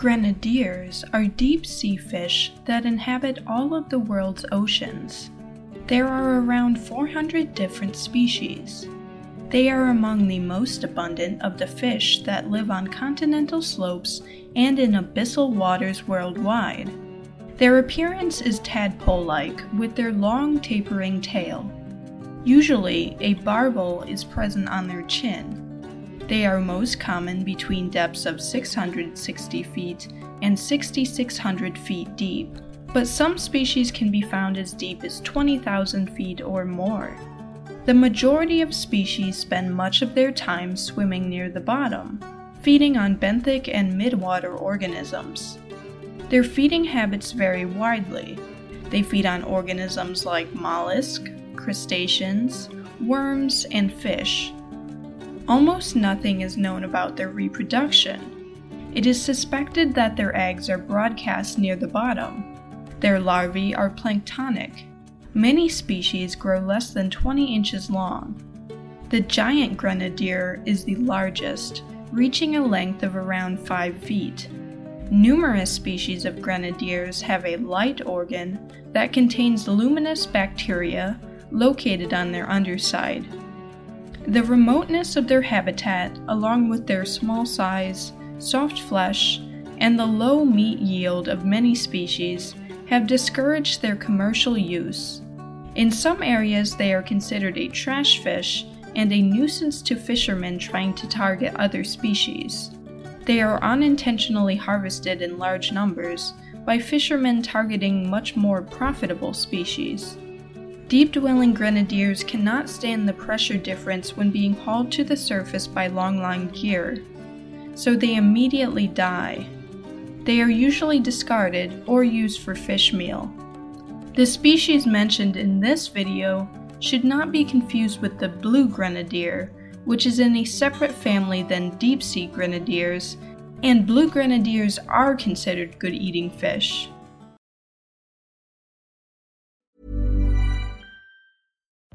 Grenadiers are deep sea fish that inhabit all of the world's oceans. There are around 400 different species. They are among the most abundant of the fish that live on continental slopes and in abyssal waters worldwide. Their appearance is tadpole like, with their long tapering tail. Usually, a barbel is present on their chin. They are most common between depths of 660 feet and 6,600 feet deep, but some species can be found as deep as 20,000 feet or more. The majority of species spend much of their time swimming near the bottom, feeding on benthic and midwater organisms. Their feeding habits vary widely. They feed on organisms like mollusk, crustaceans, worms, and fish. Almost nothing is known about their reproduction. It is suspected that their eggs are broadcast near the bottom. Their larvae are planktonic. Many species grow less than 20 inches long. The giant grenadier is the largest, reaching a length of around 5 feet. Numerous species of grenadiers have a light organ that contains luminous bacteria located on their underside. The remoteness of their habitat, along with their small size, soft flesh, and the low meat yield of many species, have discouraged their commercial use. In some areas, they are considered a trash fish and a nuisance to fishermen trying to target other species. They are unintentionally harvested in large numbers by fishermen targeting much more profitable species. Deep dwelling grenadiers cannot stand the pressure difference when being hauled to the surface by long-line gear, so they immediately die. They are usually discarded or used for fish meal. The species mentioned in this video should not be confused with the blue grenadier, which is in a separate family than deep sea grenadiers, and blue grenadiers are considered good eating fish.